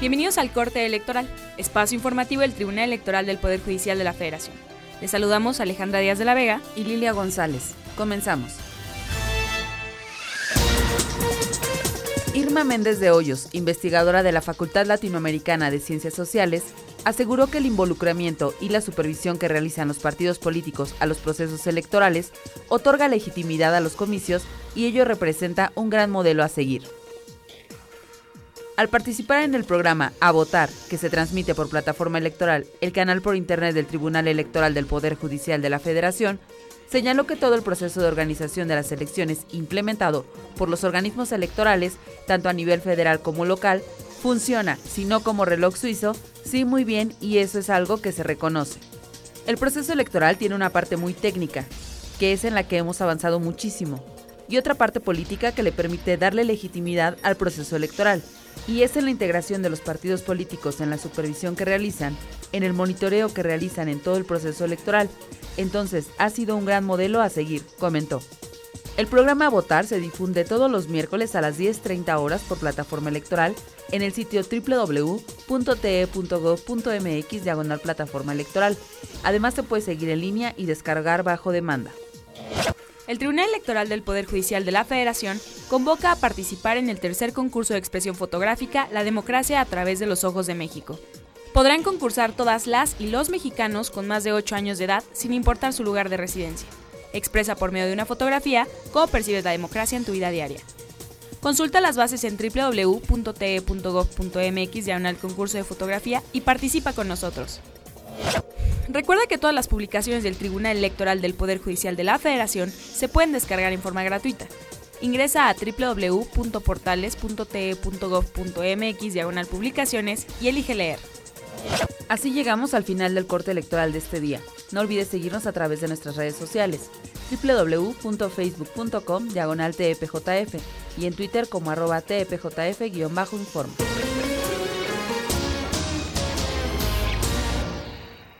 Bienvenidos al Corte Electoral, espacio informativo del Tribunal Electoral del Poder Judicial de la Federación. Les saludamos Alejandra Díaz de la Vega y Lilia González. Comenzamos. Irma Méndez de Hoyos, investigadora de la Facultad Latinoamericana de Ciencias Sociales, aseguró que el involucramiento y la supervisión que realizan los partidos políticos a los procesos electorales otorga legitimidad a los comicios y ello representa un gran modelo a seguir. Al participar en el programa A Votar, que se transmite por plataforma electoral, el canal por Internet del Tribunal Electoral del Poder Judicial de la Federación, señaló que todo el proceso de organización de las elecciones implementado por los organismos electorales, tanto a nivel federal como local, funciona, si no como reloj suizo, sí muy bien y eso es algo que se reconoce. El proceso electoral tiene una parte muy técnica, que es en la que hemos avanzado muchísimo, y otra parte política que le permite darle legitimidad al proceso electoral, y es en la integración de los partidos políticos en la supervisión que realizan, en el monitoreo que realizan en todo el proceso electoral. Entonces, ha sido un gran modelo a seguir, comentó. El programa Votar se difunde todos los miércoles a las 10.30 horas por plataforma electoral en el sitio www.te.gov.mx diagonal plataforma electoral. Además se puede seguir en línea y descargar bajo demanda. El Tribunal Electoral del Poder Judicial de la Federación convoca a participar en el tercer concurso de expresión fotográfica La democracia a través de los ojos de México. Podrán concursar todas las y los mexicanos con más de 8 años de edad sin importar su lugar de residencia. Expresa por medio de una fotografía cómo percibes la democracia en tu vida diaria. Consulta las bases en www.te.gov.mx diagonal concurso de fotografía y participa con nosotros. Recuerda que todas las publicaciones del Tribunal Electoral del Poder Judicial de la Federación se pueden descargar en forma gratuita. Ingresa a www.portales.te.gov.mx diagonal publicaciones y elige leer. Así llegamos al final del corte electoral de este día. No olvides seguirnos a través de nuestras redes sociales www.facebook.com diagonal tepjf y en Twitter como arroba tepjf-informe.